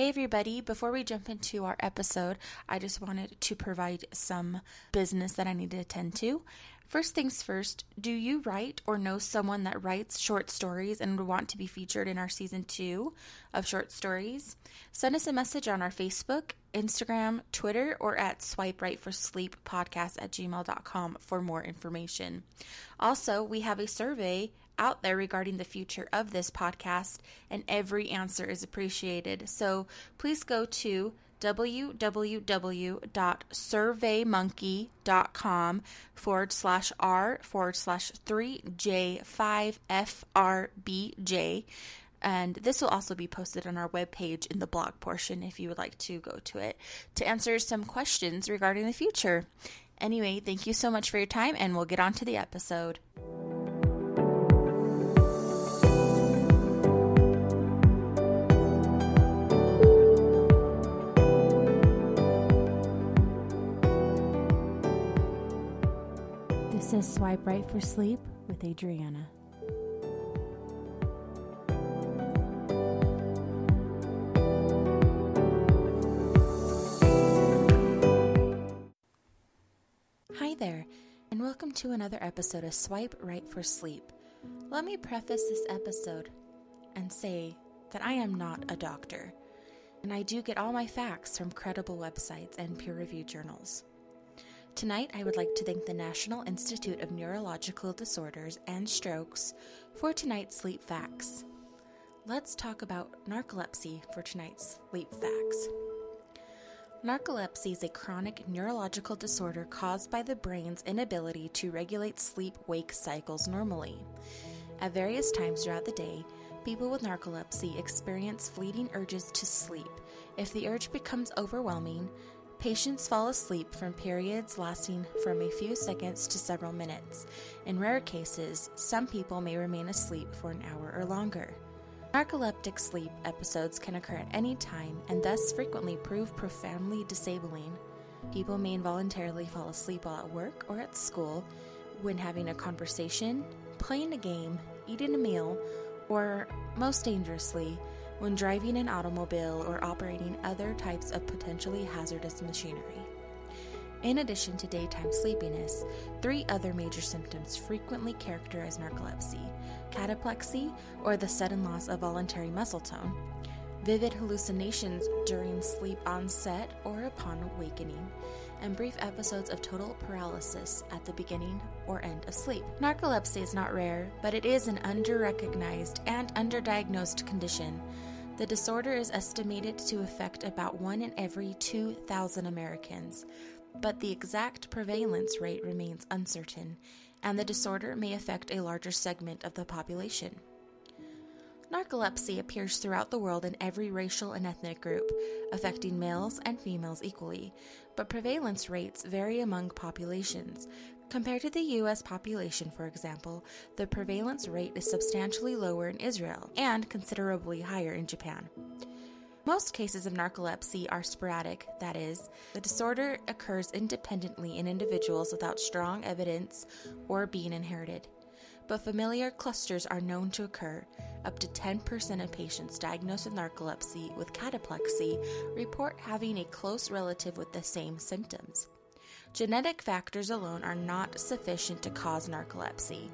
Hey, everybody. Before we jump into our episode, I just wanted to provide some business that I need to attend to. First things first, do you write or know someone that writes short stories and would want to be featured in our season two of short stories? Send us a message on our Facebook, Instagram, Twitter, or at swipe right for sleep podcast at gmail.com for more information. Also, we have a survey out there regarding the future of this podcast, and every answer is appreciated. So please go to www.surveymonkey.com forward slash r forward slash 3j5frbj. And this will also be posted on our webpage in the blog portion if you would like to go to it to answer some questions regarding the future. Anyway, thank you so much for your time, and we'll get on to the episode. This is Swipe Right for Sleep with Adriana. Hi there, and welcome to another episode of Swipe Right for Sleep. Let me preface this episode and say that I am not a doctor, and I do get all my facts from credible websites and peer reviewed journals. Tonight, I would like to thank the National Institute of Neurological Disorders and Strokes for tonight's sleep facts. Let's talk about narcolepsy for tonight's sleep facts. Narcolepsy is a chronic neurological disorder caused by the brain's inability to regulate sleep wake cycles normally. At various times throughout the day, people with narcolepsy experience fleeting urges to sleep. If the urge becomes overwhelming, Patients fall asleep from periods lasting from a few seconds to several minutes. In rare cases, some people may remain asleep for an hour or longer. Narcoleptic sleep episodes can occur at any time and thus frequently prove profoundly disabling. People may involuntarily fall asleep while at work or at school, when having a conversation, playing a game, eating a meal, or, most dangerously, when driving an automobile or operating other types of potentially hazardous machinery. In addition to daytime sleepiness, three other major symptoms frequently characterize narcolepsy cataplexy, or the sudden loss of voluntary muscle tone, vivid hallucinations during sleep onset or upon awakening, and brief episodes of total paralysis at the beginning or end of sleep. Narcolepsy is not rare, but it is an underrecognized and underdiagnosed condition the disorder is estimated to affect about 1 in every 2,000 Americans, but the exact prevalence rate remains uncertain, and the disorder may affect a larger segment of the population. Narcolepsy appears throughout the world in every racial and ethnic group, affecting males and females equally, but prevalence rates vary among populations, Compared to the US population, for example, the prevalence rate is substantially lower in Israel and considerably higher in Japan. Most cases of narcolepsy are sporadic, that is, the disorder occurs independently in individuals without strong evidence or being inherited. But familiar clusters are known to occur. Up to 10% of patients diagnosed with narcolepsy with cataplexy report having a close relative with the same symptoms. Genetic factors alone are not sufficient to cause narcolepsy.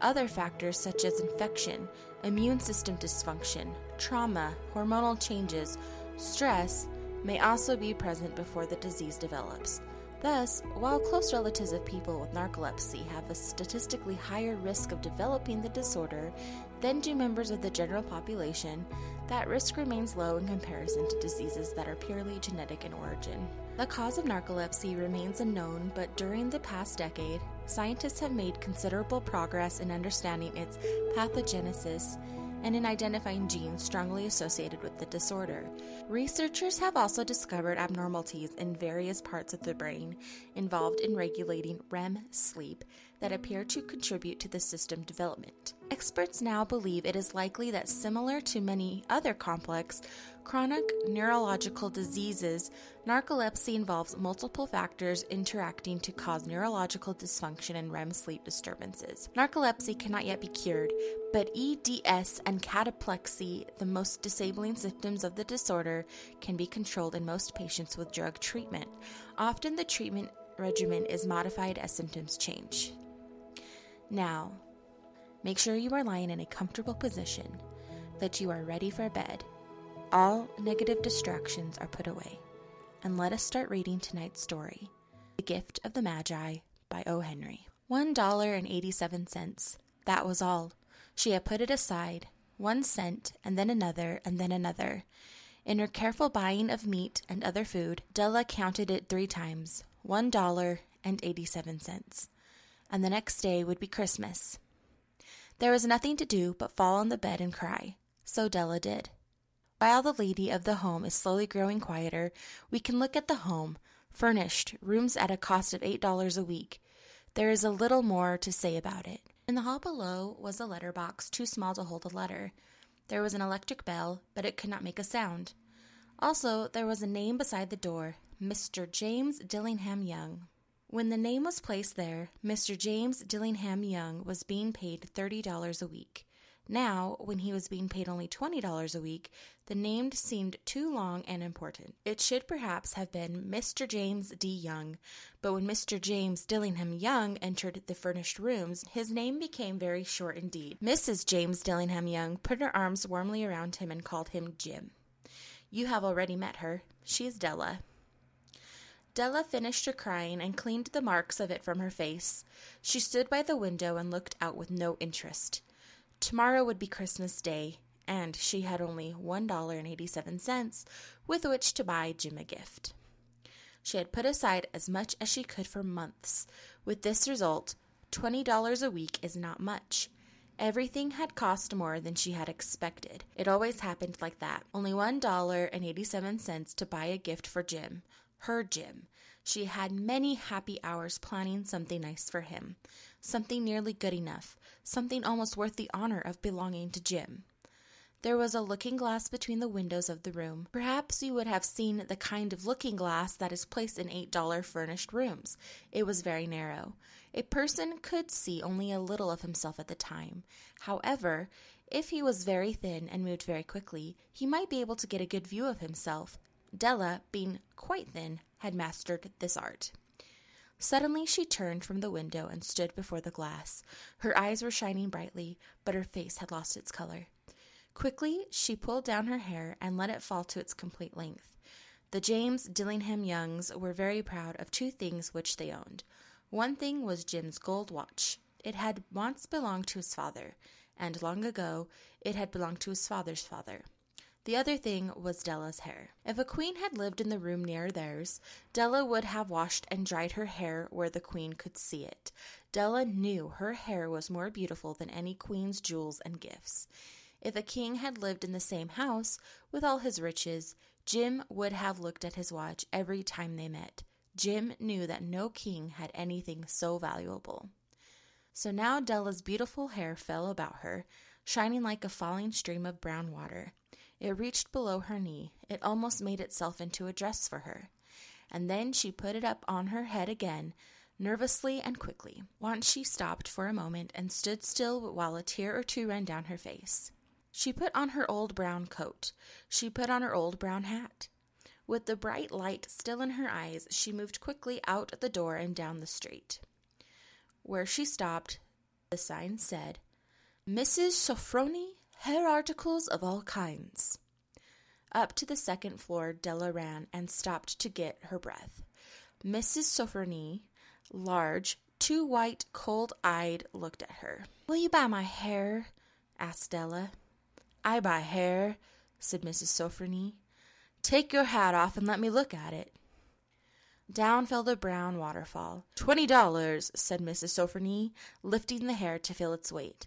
Other factors such as infection, immune system dysfunction, trauma, hormonal changes, stress may also be present before the disease develops. Thus, while close relatives of people with narcolepsy have a statistically higher risk of developing the disorder than do members of the general population, that risk remains low in comparison to diseases that are purely genetic in origin. The cause of narcolepsy remains unknown, but during the past decade, scientists have made considerable progress in understanding its pathogenesis and in identifying genes strongly associated with the disorder. Researchers have also discovered abnormalities in various parts of the brain involved in regulating REM sleep that appear to contribute to the system development. Experts now believe it is likely that, similar to many other complex chronic neurological diseases, narcolepsy involves multiple factors interacting to cause neurological dysfunction and REM sleep disturbances. Narcolepsy cannot yet be cured, but EDS and cataplexy, the most disabling symptoms of the disorder, can be controlled in most patients with drug treatment. Often the treatment regimen is modified as symptoms change. Now, make sure you are lying in a comfortable position, that you are ready for bed. All negative distractions are put away, and let us start reading tonight's story The Gift of the Magi by O. Henry. One dollar and eighty seven cents. That was all. She had put it aside, one cent, and then another, and then another. In her careful buying of meat and other food, Della counted it three times one dollar and eighty seven cents and the next day would be Christmas. There was nothing to do but fall on the bed and cry. So Della did. While the lady of the home is slowly growing quieter, we can look at the home, furnished, rooms at a cost of $8 a week. There is a little more to say about it. In the hall below was a letter box too small to hold a letter. There was an electric bell, but it could not make a sound. Also, there was a name beside the door Mr. James Dillingham Young. When the name was placed there, Mr. James Dillingham Young was being paid $30 a week. Now, when he was being paid only $20 a week, the name seemed too long and important. It should perhaps have been Mr. James D. Young, but when Mr. James Dillingham Young entered the furnished rooms, his name became very short indeed. Mrs. James Dillingham Young put her arms warmly around him and called him Jim. You have already met her. She is Della. Della finished her crying and cleaned the marks of it from her face. She stood by the window and looked out with no interest. Tomorrow would be Christmas Day, and she had only one dollar and eighty seven cents with which to buy Jim a gift. She had put aside as much as she could for months. With this result, twenty dollars a week is not much. Everything had cost more than she had expected. It always happened like that. Only one dollar and eighty seven cents to buy a gift for Jim her Jim. She had many happy hours planning something nice for him, something nearly good enough, something almost worth the honor of belonging to Jim. There was a looking glass between the windows of the room. Perhaps you would have seen the kind of looking glass that is placed in $8 furnished rooms. It was very narrow. A person could see only a little of himself at the time. However, if he was very thin and moved very quickly, he might be able to get a good view of himself, Della, being quite thin, had mastered this art. Suddenly she turned from the window and stood before the glass. Her eyes were shining brightly, but her face had lost its color. Quickly she pulled down her hair and let it fall to its complete length. The James Dillingham Youngs were very proud of two things which they owned. One thing was Jim's gold watch. It had once belonged to his father, and long ago it had belonged to his father's father. The other thing was Della's hair. If a queen had lived in the room near theirs, Della would have washed and dried her hair where the queen could see it. Della knew her hair was more beautiful than any queen's jewels and gifts. If a king had lived in the same house, with all his riches, Jim would have looked at his watch every time they met. Jim knew that no king had anything so valuable. So now Della's beautiful hair fell about her, shining like a falling stream of brown water. It reached below her knee. It almost made itself into a dress for her. And then she put it up on her head again, nervously and quickly. Once she stopped for a moment and stood still while a tear or two ran down her face. She put on her old brown coat. She put on her old brown hat. With the bright light still in her eyes, she moved quickly out the door and down the street. Where she stopped, the sign said, Mrs. Sofronie Hair articles of all kinds. Up to the second floor Della ran and stopped to get her breath. Mrs. Sofronie, large, too white, cold eyed, looked at her. Will you buy my hair? asked Della. I buy hair, said Mrs. Sofronie. Take your hat off and let me look at it. Down fell the brown waterfall. Twenty dollars, said Mrs. Sofronie, lifting the hair to feel its weight.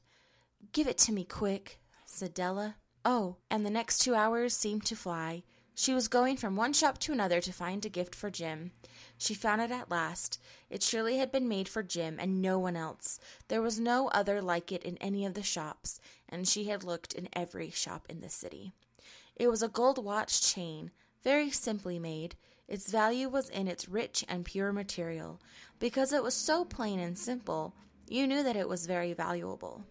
Give it to me quick, said Della. Oh, and the next two hours seemed to fly. She was going from one shop to another to find a gift for Jim. She found it at last. It surely had been made for Jim and no one else. There was no other like it in any of the shops, and she had looked in every shop in the city. It was a gold watch chain, very simply made. Its value was in its rich and pure material. Because it was so plain and simple, you knew that it was very valuable.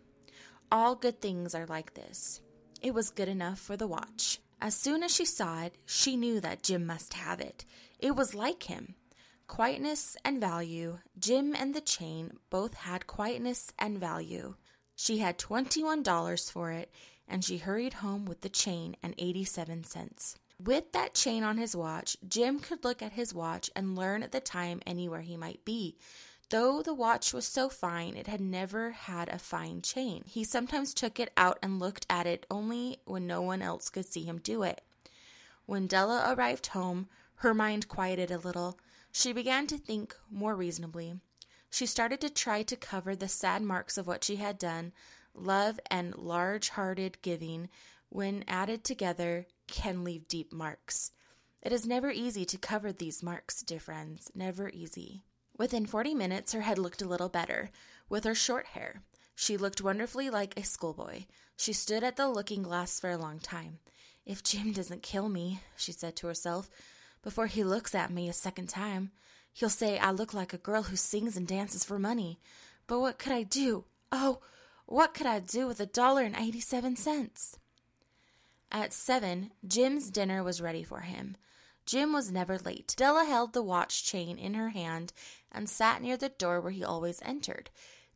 All good things are like this. It was good enough for the watch. As soon as she saw it, she knew that Jim must have it. It was like him. Quietness and value. Jim and the chain both had quietness and value. She had $21 for it, and she hurried home with the chain and 87 cents. With that chain on his watch, Jim could look at his watch and learn the time anywhere he might be. Though the watch was so fine, it had never had a fine chain. He sometimes took it out and looked at it only when no one else could see him do it. When Della arrived home, her mind quieted a little. She began to think more reasonably. She started to try to cover the sad marks of what she had done. Love and large hearted giving, when added together, can leave deep marks. It is never easy to cover these marks, dear friends, never easy. Within forty minutes, her head looked a little better, with her short hair. She looked wonderfully like a schoolboy. She stood at the looking glass for a long time. If Jim doesn't kill me, she said to herself, before he looks at me a second time, he'll say I look like a girl who sings and dances for money. But what could I do? Oh, what could I do with a dollar and eighty seven cents? At seven, Jim's dinner was ready for him. Jim was never late. Della held the watch chain in her hand and sat near the door where he always entered.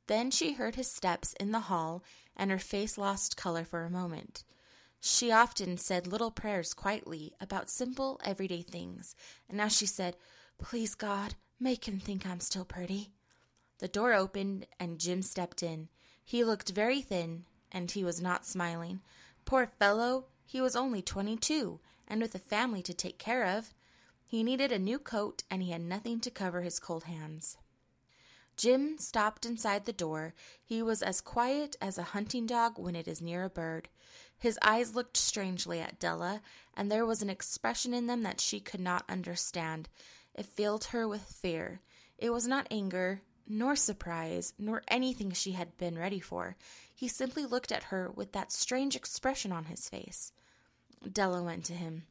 Then she heard his steps in the hall, and her face lost color for a moment. She often said little prayers quietly about simple, everyday things, and now she said, Please, God, make him think I'm still pretty. The door opened, and Jim stepped in. He looked very thin, and he was not smiling. Poor fellow, he was only twenty two, and with a family to take care of. He needed a new coat, and he had nothing to cover his cold hands. Jim stopped inside the door. He was as quiet as a hunting dog when it is near a bird. His eyes looked strangely at Della, and there was an expression in them that she could not understand. It filled her with fear. It was not anger, nor surprise, nor anything she had been ready for. He simply looked at her with that strange expression on his face. Della went to him.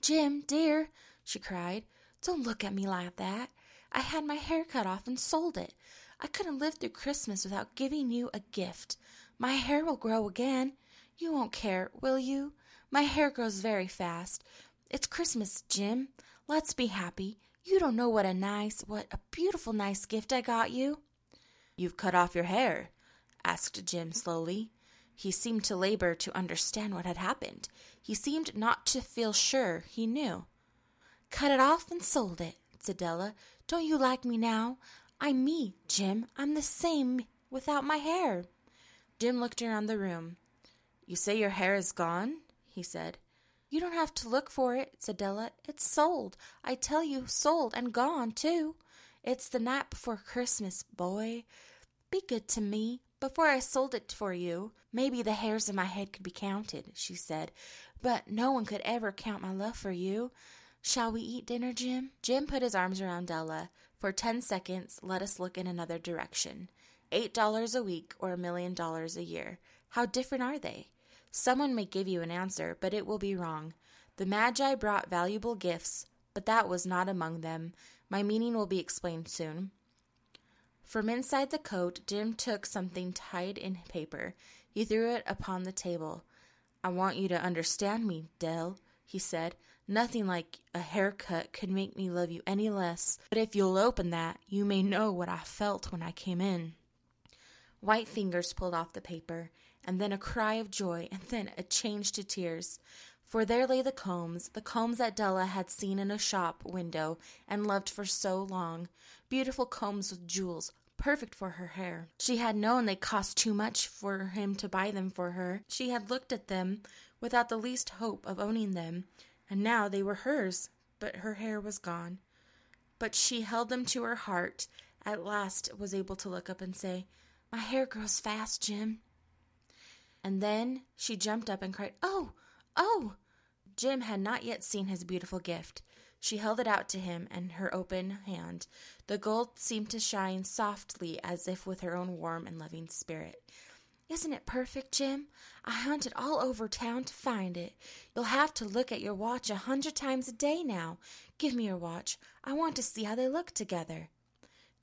Jim, dear, she cried, don't look at me like that. I had my hair cut off and sold it. I couldn't live through Christmas without giving you a gift. My hair will grow again. You won't care, will you? My hair grows very fast. It's Christmas, Jim. Let's be happy. You don't know what a nice, what a beautiful, nice gift I got you. You've cut off your hair? asked Jim slowly. He seemed to labor to understand what had happened. He seemed not to feel sure he knew. Cut it off and sold it, said Della. Don't you like me now? I'm me, Jim. I'm the same without my hair. Jim looked around the room. You say your hair is gone? he said. You don't have to look for it, said Della. It's sold. I tell you, sold and gone, too. It's the night before Christmas, boy. Be good to me. Before I sold it for you, maybe the hairs of my head could be counted, she said, but no one could ever count my love for you. Shall we eat dinner, Jim? Jim put his arms around Della. For ten seconds, let us look in another direction. Eight dollars a week or a million dollars a year. How different are they? Someone may give you an answer, but it will be wrong. The Magi brought valuable gifts, but that was not among them. My meaning will be explained soon. From inside the coat, Jim took something tied in paper. He threw it upon the table. I want you to understand me, Dell, he said. Nothing like a haircut could make me love you any less. But if you'll open that, you may know what I felt when I came in. White fingers pulled off the paper, and then a cry of joy, and then a change to tears. For there lay the combs, the combs that Della had seen in a shop window and loved for so long. Beautiful combs with jewels, perfect for her hair. She had known they cost too much for him to buy them for her. She had looked at them without the least hope of owning them, and now they were hers, but her hair was gone. But she held them to her heart, at last was able to look up and say, My hair grows fast, Jim. And then she jumped up and cried, Oh! Oh! Jim had not yet seen his beautiful gift. She held it out to him in her open hand. The gold seemed to shine softly as if with her own warm and loving spirit. Isn't it perfect, Jim? I hunted all over town to find it. You'll have to look at your watch a hundred times a day now. Give me your watch. I want to see how they look together.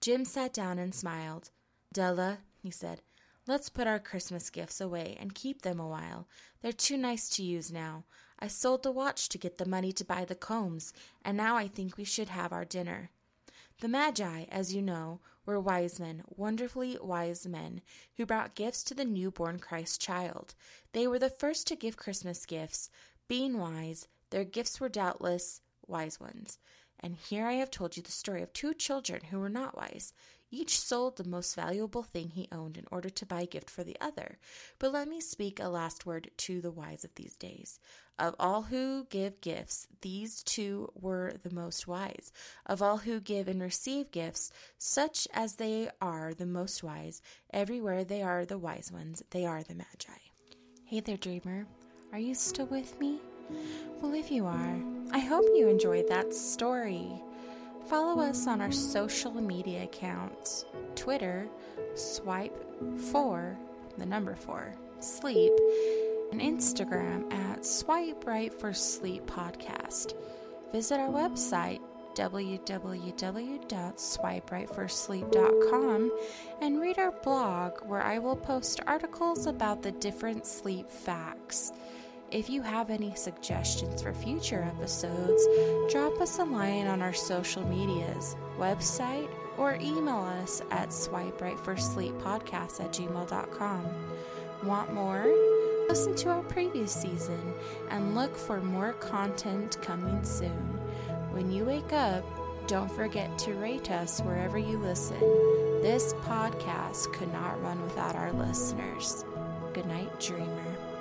Jim sat down and smiled. Della, he said, let's put our Christmas gifts away and keep them a while. They're too nice to use now. I sold the watch to get the money to buy the combs, and now I think we should have our dinner. The Magi, as you know, were wise men, wonderfully wise men, who brought gifts to the newborn Christ child. They were the first to give Christmas gifts. Being wise, their gifts were doubtless wise ones. And here I have told you the story of two children who were not wise. Each sold the most valuable thing he owned in order to buy a gift for the other. But let me speak a last word to the wise of these days. Of all who give gifts, these two were the most wise. Of all who give and receive gifts, such as they are the most wise, everywhere they are the wise ones, they are the Magi. Hey there, dreamer. Are you still with me? Well, if you are, I hope you enjoyed that story. Follow us on our social media accounts Twitter, swipe 4, the number 4, sleep, and Instagram at Swipe Right for Sleep Podcast. Visit our website www.swiperightforsleep.com and read our blog where I will post articles about the different sleep facts. If you have any suggestions for future episodes, drop us a line on our social medias, website, or email us at swiperightforsleeppodcast at gmail.com. Want more? Listen to our previous season and look for more content coming soon. When you wake up, don't forget to rate us wherever you listen. This podcast could not run without our listeners. Good night, dreamer.